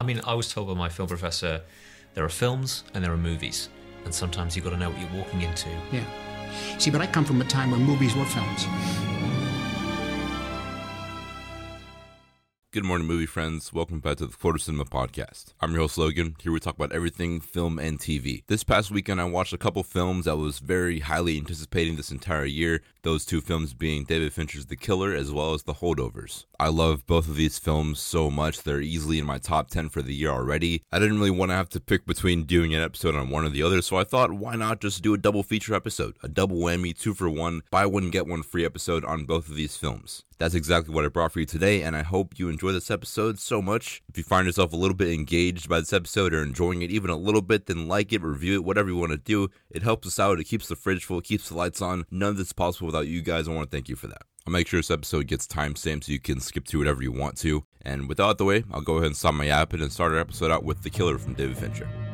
I mean, I was told by my film professor there are films and there are movies, and sometimes you've got to know what you're walking into. Yeah. See, but I come from a time when movies were films. Good morning, movie friends. Welcome back to the Florida Cinema Podcast. I'm your host, Logan. Here we talk about everything film and TV. This past weekend, I watched a couple films I was very highly anticipating this entire year. Those two films being David Fincher's The Killer as well as The Holdovers. I love both of these films so much. They're easily in my top 10 for the year already. I didn't really want to have to pick between doing an episode on one or the other, so I thought, why not just do a double feature episode? A double whammy, two for one, buy one, get one free episode on both of these films. That's exactly what I brought for you today, and I hope you enjoy this episode so much. If you find yourself a little bit engaged by this episode or enjoying it even a little bit, then like it, review it, whatever you want to do. It helps us out. It keeps the fridge full, keeps the lights on. None of this is possible without you guys. I want to thank you for that. I'll make sure this episode gets timestamped so you can skip to whatever you want to. And without the way, I'll go ahead and stop my app and start our episode out with The Killer from David Fincher.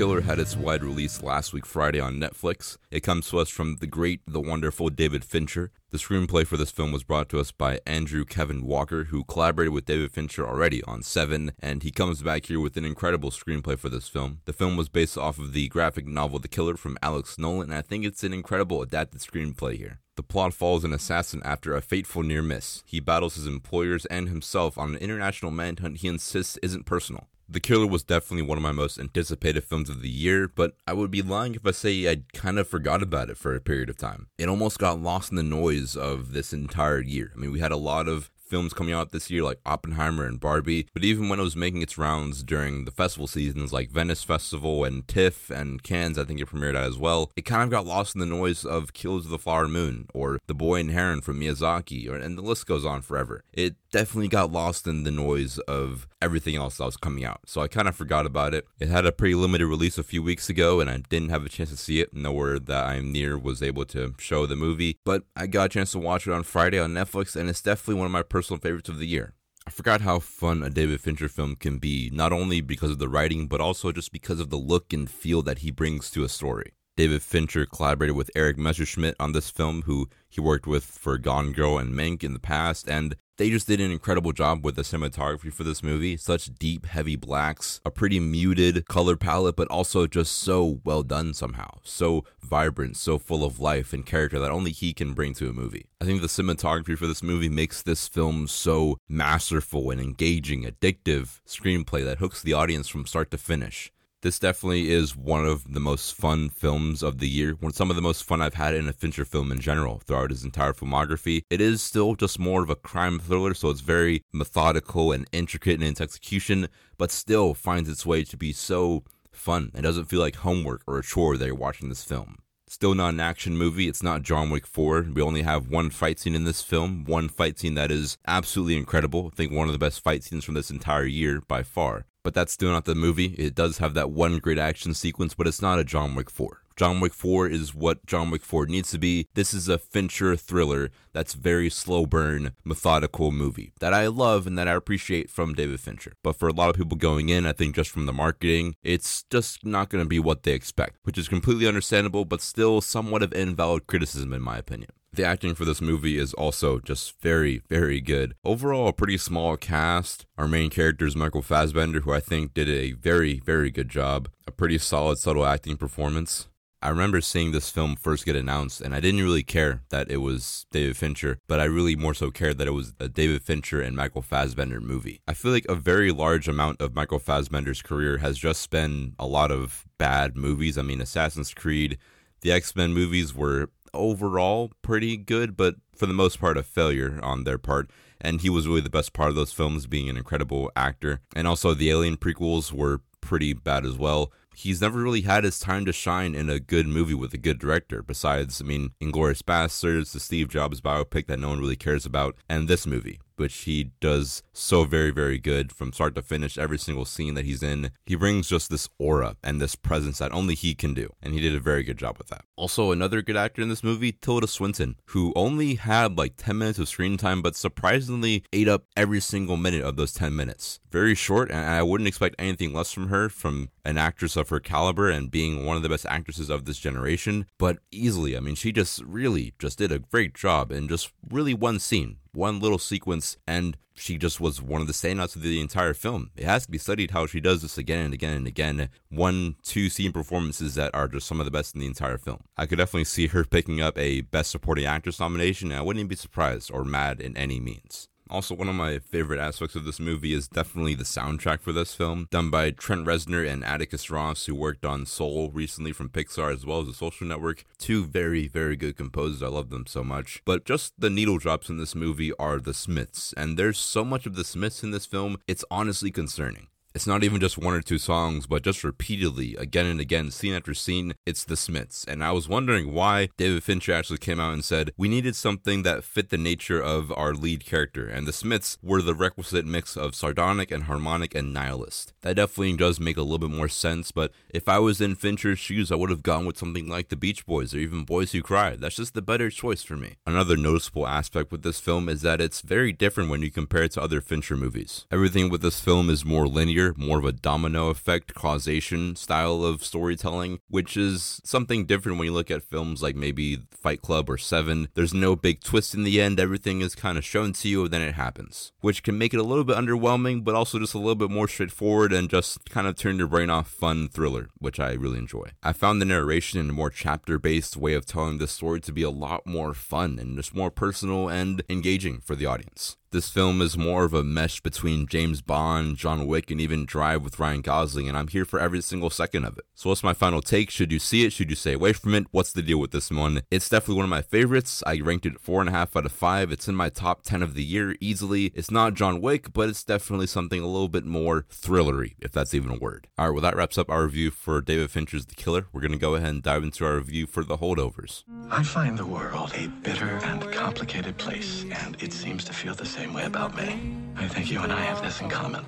Killer had its wide release last week Friday on Netflix. It comes to us from the great, the wonderful David Fincher. The screenplay for this film was brought to us by Andrew Kevin Walker, who collaborated with David Fincher already on Seven, and he comes back here with an incredible screenplay for this film. The film was based off of the graphic novel The Killer from Alex Nolan, and I think it's an incredible adapted screenplay here. The plot follows an assassin after a fateful near miss. He battles his employers and himself on an international manhunt he insists isn't personal. The Killer was definitely one of my most anticipated films of the year, but I would be lying if I say I kind of forgot about it for a period of time. It almost got lost in the noise of this entire year. I mean, we had a lot of films coming out this year like Oppenheimer and Barbie, but even when it was making its rounds during the festival seasons like Venice Festival and TIFF and Cannes, I think it premiered at as well, it kind of got lost in the noise of Killers of the Flower Moon or The Boy and Heron from Miyazaki, or, and the list goes on forever. It definitely got lost in the noise of everything else that was coming out. So I kind of forgot about it. It had a pretty limited release a few weeks ago, and I didn't have a chance to see it. Nowhere that I'm near was able to show the movie, but I got a chance to watch it on Friday on Netflix, and it's definitely one of my personal favorites of the year. I forgot how fun a David Fincher film can be, not only because of the writing, but also just because of the look and feel that he brings to a story. David Fincher collaborated with Eric Messerschmidt on this film, who he worked with for Gone Girl and Mank in the past, and they just did an incredible job with the cinematography for this movie. Such deep, heavy blacks, a pretty muted color palette, but also just so well done somehow. So vibrant, so full of life and character that only he can bring to a movie. I think the cinematography for this movie makes this film so masterful and engaging, addictive screenplay that hooks the audience from start to finish. This definitely is one of the most fun films of the year. One some of the most fun I've had in a Fincher film in general throughout his entire filmography. It is still just more of a crime thriller, so it's very methodical and intricate in its execution, but still finds its way to be so fun. It doesn't feel like homework or a chore that you're watching this film. Still not an action movie. It's not John Wick 4. We only have one fight scene in this film. One fight scene that is absolutely incredible. I think one of the best fight scenes from this entire year by far but that's still not the movie. It does have that one great action sequence, but it's not a John Wick 4. John Wick 4 is what John Wick 4 needs to be. This is a Fincher thriller that's very slow burn, methodical movie that I love and that I appreciate from David Fincher. But for a lot of people going in, I think just from the marketing, it's just not going to be what they expect, which is completely understandable, but still somewhat of invalid criticism in my opinion. The acting for this movie is also just very, very good. Overall, a pretty small cast. Our main character is Michael Fassbender, who I think did a very, very good job. A pretty solid, subtle acting performance. I remember seeing this film first get announced, and I didn't really care that it was David Fincher, but I really more so cared that it was a David Fincher and Michael Fassbender movie. I feel like a very large amount of Michael Fassbender's career has just been a lot of bad movies. I mean, Assassin's Creed, the X Men movies were overall pretty good, but for the most part, a failure on their part. And he was really the best part of those films, being an incredible actor. And also, the Alien prequels were pretty bad as well. He's never really had his time to shine in a good movie with a good director, besides, I mean, Inglourious Basterds, the Steve Jobs biopic that no one really cares about, and this movie which he does so very, very good from start to finish. Every single scene that he's in, he brings just this aura and this presence that only he can do. And he did a very good job with that. Also, another good actor in this movie, Tilda Swinton, who only had like 10 minutes of screen time, but surprisingly ate up every single minute of those 10 minutes. Very short, and I wouldn't expect anything less from her, from an actress of her caliber and being one of the best actresses of this generation, but easily. I mean, she just really just did a great job in just really one scene one little sequence, and she just was one of the standouts of the entire film. It has to be studied how she does this again and again and again. One, two scene performances that are just some of the best in the entire film. I could definitely see her picking up a Best Supporting Actress nomination, and I wouldn't even be surprised or mad in any means. Also, one of my favorite aspects of this movie is definitely the soundtrack for this film, done by Trent Reznor and Atticus Ross, who worked on Soul recently from Pixar as well as The Social Network. Two very, very good composers. I love them so much. But just the needle drops in this movie are the Smiths, and there's so much of the Smiths in this film, it's honestly concerning. It's not even just one or two songs, but just repeatedly, again and again, scene after scene, it's the Smiths. And I was wondering why David Fincher actually came out and said, we needed something that fit the nature of our lead character. And the Smiths were the requisite mix of sardonic and harmonic and nihilist. That definitely does make a little bit more sense, but if I was in Fincher's shoes, I would have gone with something like the Beach Boys or even Boys Who Cry. That's just the better choice for me. Another noticeable aspect with this film is that it's very different when you compare it to other Fincher movies. Everything with this film is more linear more of a domino effect causation style of storytelling, which is something different when you look at films like maybe Fight Club or Seven. There's no big twist in the end, everything is kind of shown to you and then it happens, which can make it a little bit underwhelming, but also just a little bit more straightforward and just kind of turn your brain off fun thriller, which I really enjoy. I found the narration in a more chapter based way of telling this story to be a lot more fun and just more personal and engaging for the audience. This film is more of a mesh between James Bond, John Wick, and even Drive with Ryan Gosling, and I'm here for every single second of it. So, what's my final take? Should you see it? Should you stay away from it? What's the deal with this one? It's definitely one of my favorites. I ranked it 4.5 out of 5. It's in my top 10 of the year easily. It's not John Wick, but it's definitely something a little bit more thrillery, if that's even a word. Alright, well, that wraps up our review for David Fincher's The Killer. We're going to go ahead and dive into our review for The Holdovers. I find the world a bitter and complicated place, and it seems to feel the same way about me. I think you and I have this in common.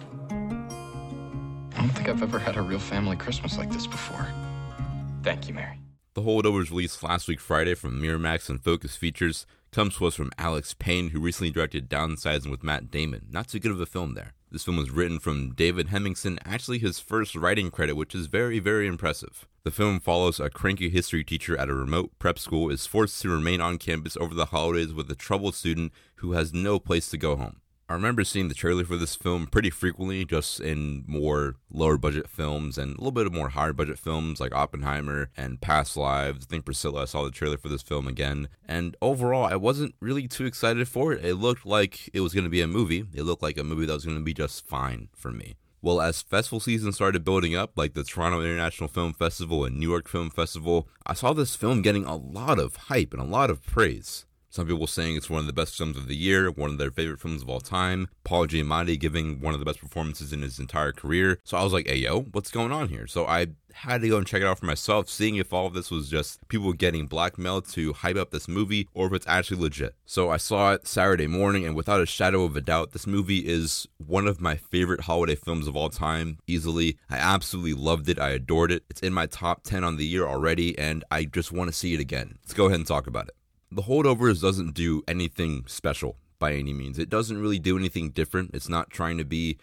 I don't think I've ever had a real family Christmas like this before. Thank you, Mary. The Holdovers released last week Friday from Miramax and Focus Features comes to us from Alex Payne, who recently directed Downsizing with Matt Damon. Not too good of a film there. This film was written from David Hemingson, actually his first writing credit, which is very, very impressive. The film follows a cranky history teacher at a remote prep school is forced to remain on campus over the holidays with a troubled student who has no place to go home. I remember seeing the trailer for this film pretty frequently, just in more lower budget films and a little bit of more higher budget films like Oppenheimer and Past Lives. I think Priscilla, I saw the trailer for this film again. And overall, I wasn't really too excited for it. It looked like it was going to be a movie, it looked like a movie that was going to be just fine for me. Well, as festival season started building up, like the Toronto International Film Festival and New York Film Festival, I saw this film getting a lot of hype and a lot of praise. Some people saying it's one of the best films of the year, one of their favorite films of all time. Paul Giamatti giving one of the best performances in his entire career. So I was like, hey, yo, what's going on here? So I had to go and check it out for myself, seeing if all of this was just people getting blackmailed to hype up this movie or if it's actually legit. So I saw it Saturday morning, and without a shadow of a doubt, this movie is one of my favorite holiday films of all time, easily. I absolutely loved it. I adored it. It's in my top 10 on the year already, and I just want to see it again. Let's go ahead and talk about it. The Holdovers doesn't do anything special by any means. It doesn't really do anything different. It's not trying to be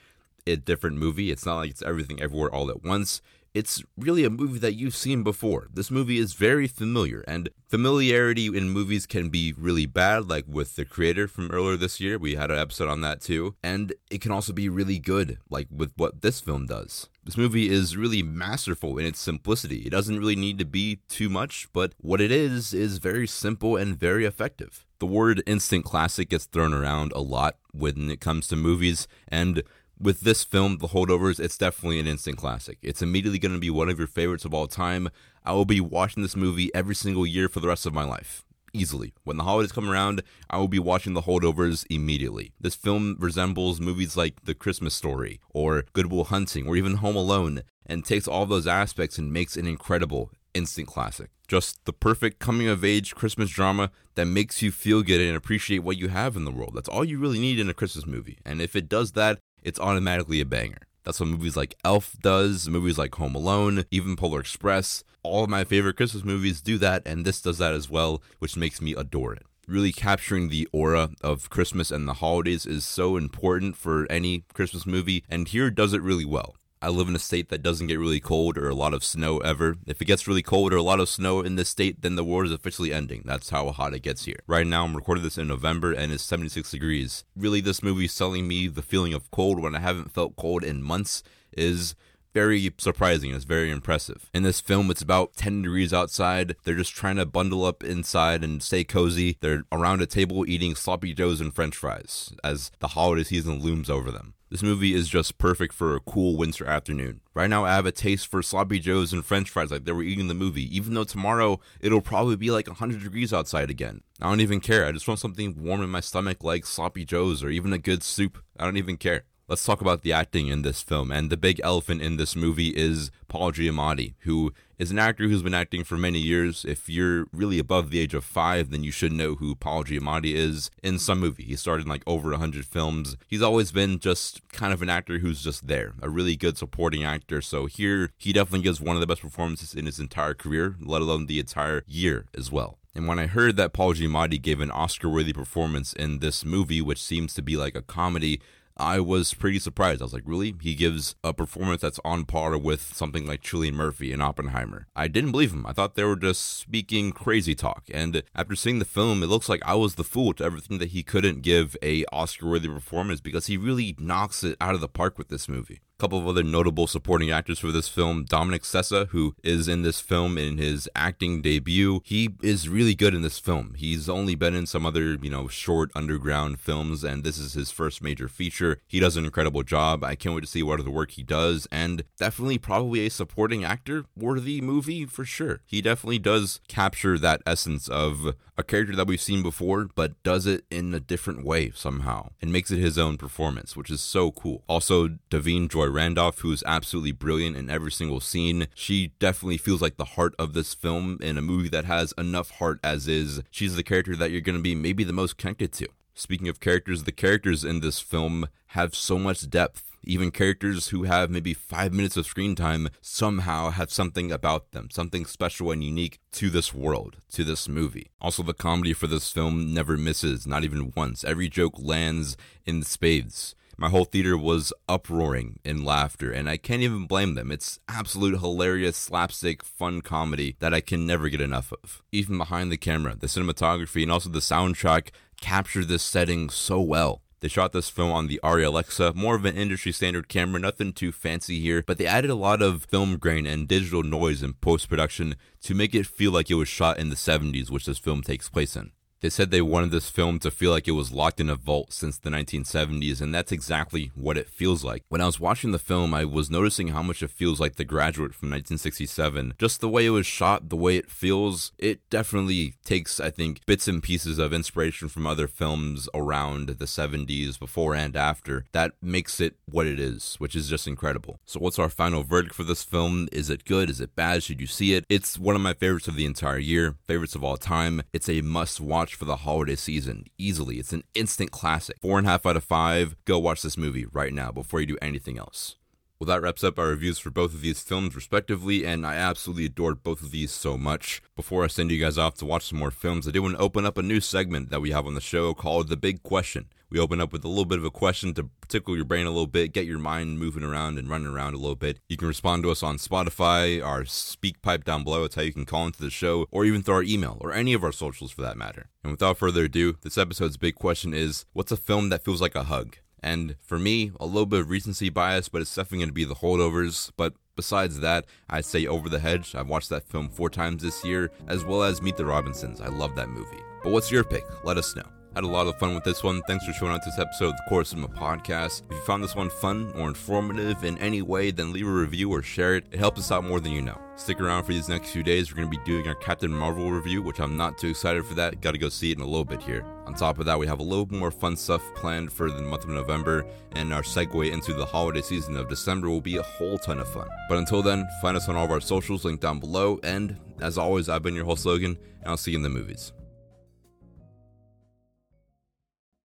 a different movie. It's not like it's everything everywhere all at once. It's really a movie that you've seen before. This movie is very familiar, and familiarity in movies can be really bad, like with The Creator from earlier this year. We had an episode on that too. And it can also be really good, like with what this film does. This movie is really masterful in its simplicity. It doesn't really need to be too much, but what it is is very simple and very effective. The word instant classic gets thrown around a lot when it comes to movies, and with this film, The Holdovers, it's definitely an instant classic. It's immediately going to be one of your favorites of all time. I will be watching this movie every single year for the rest of my life. Easily. When the holidays come around, I will be watching The Holdovers immediately. This film resembles movies like The Christmas Story, or Good Will Hunting, or even Home Alone, and takes all those aspects and makes an incredible instant classic. Just the perfect coming of age Christmas drama that makes you feel good and appreciate what you have in the world. That's all you really need in a Christmas movie. And if it does that, it's automatically a banger. That's what movies like Elf does, movies like Home Alone, even Polar Express. All of my favorite Christmas movies do that, and this does that as well, which makes me adore it. Really capturing the aura of Christmas and the holidays is so important for any Christmas movie, and here does it really well. I live in a state that doesn't get really cold or a lot of snow ever. If it gets really cold or a lot of snow in this state, then the war is officially ending. That's how hot it gets here. Right now, I'm recording this in November and it's 76 degrees. Really, this movie selling me the feeling of cold when I haven't felt cold in months is very surprising. It's very impressive. In this film, it's about 10 degrees outside. They're just trying to bundle up inside and stay cozy. They're around a table eating sloppy joes and french fries as the holiday season looms over them. This movie is just perfect for a cool winter afternoon. Right now, I have a taste for sloppy joes and french fries like they were eating the movie, even though tomorrow it'll probably be like 100 degrees outside again. I don't even care. I just want something warm in my stomach like sloppy joes or even a good soup. I don't even care let's talk about the acting in this film. And the big elephant in this movie is Paul Giamatti, who is an actor who's been acting for many years. If you're really above the age of five, then you should know who Paul Giamatti is in some movie. He starred in like over 100 films. He's always been just kind of an actor who's just there, a really good supporting actor. So here, he definitely gives one of the best performances in his entire career, let alone the entire year as well. And when I heard that Paul Giamatti gave an Oscar worthy performance in this movie, which seems to be like a comedy, I was pretty surprised. I was like, really? He gives a performance that's on par with something like Cillian Murphy in Oppenheimer. I didn't believe him. I thought they were just speaking crazy talk. And after seeing the film, it looks like I was the fool to everything that he couldn't give a Oscar-worthy performance because he really knocks it out of the park with this movie couple of other notable supporting actors for this film Dominic Sessa, who is in this film in his acting debut. He is really good in this film. He's only been in some other, you know, short underground films, and this is his first major feature. He does an incredible job. I can't wait to see what other work he does, and definitely probably a supporting actor worthy movie for sure. He definitely does capture that essence of a character that we've seen before, but does it in a different way somehow and makes it his own performance, which is so cool. Also, Da'Vine Joy Randolph, who is absolutely brilliant in every single scene. She definitely feels like the heart of this film in a movie that has enough heart as is. She's the character that you're going to be maybe the most connected to. Speaking of characters, the characters in this film have so much depth even characters who have maybe five minutes of screen time somehow have something about them, something special and unique to this world, to this movie. Also, the comedy for this film never misses, not even once. Every joke lands in spades. My whole theater was uproaring in laughter, and I can't even blame them. It's absolute hilarious, slapstick, fun comedy that I can never get enough of. Even behind the camera, the cinematography, and also the soundtrack capture this setting so well. They shot this film on the Arri Alexa, more of an industry standard camera, nothing too fancy here, but they added a lot of film grain and digital noise in post production to make it feel like it was shot in the 70s, which this film takes place in. They said they wanted this film to feel like it was locked in a vault since the 1970s, and that's exactly what it feels like. When I was watching the film, I was noticing how much it feels like The Graduate from 1967. Just the way it was shot, the way it feels, it definitely takes, I think, bits and pieces of inspiration from other films around the 70s, before and after, that makes it what it is, which is just incredible. So, what's our final verdict for this film? Is it good? Is it bad? Should you see it? It's one of my favorites of the entire year, favorites of all time. It's a must watch watch for the holiday season. Easily. It's an instant classic. Four and a half out of five. Go watch this movie right now before you do anything else. Well, that wraps up our reviews for both of these films, respectively, and I absolutely adored both of these so much. Before I send you guys off to watch some more films, I did want to open up a new segment that we have on the show called The Big Question. We open up with a little bit of a question to tickle your brain a little bit, get your mind moving around and running around a little bit. You can respond to us on Spotify, our SpeakPipe down below. It's how you can call into the show, or even through our email, or any of our socials for that matter. And without further ado, this episode's big question is what's a film that feels like a hug? And for me, a little bit of recency bias, but it's definitely going to be the holdovers. But besides that, I'd say Over the Hedge. I've watched that film four times this year, as well as Meet the Robinsons. I love that movie. But what's your pick? Let us know. Had a lot of fun with this one. Thanks for showing to this episode of the Court of Cinema Podcast. If you found this one fun or informative in any way, then leave a review or share it. It helps us out more than you know. Stick around for these next few days. We're going to be doing our Captain Marvel review, which I'm not too excited for that. Got to go see it in a little bit here. On top of that, we have a little more fun stuff planned for the month of November, and our segue into the holiday season of December will be a whole ton of fun. But until then, find us on all of our socials linked down below. And as always, I've been your host Logan, and I'll see you in the movies.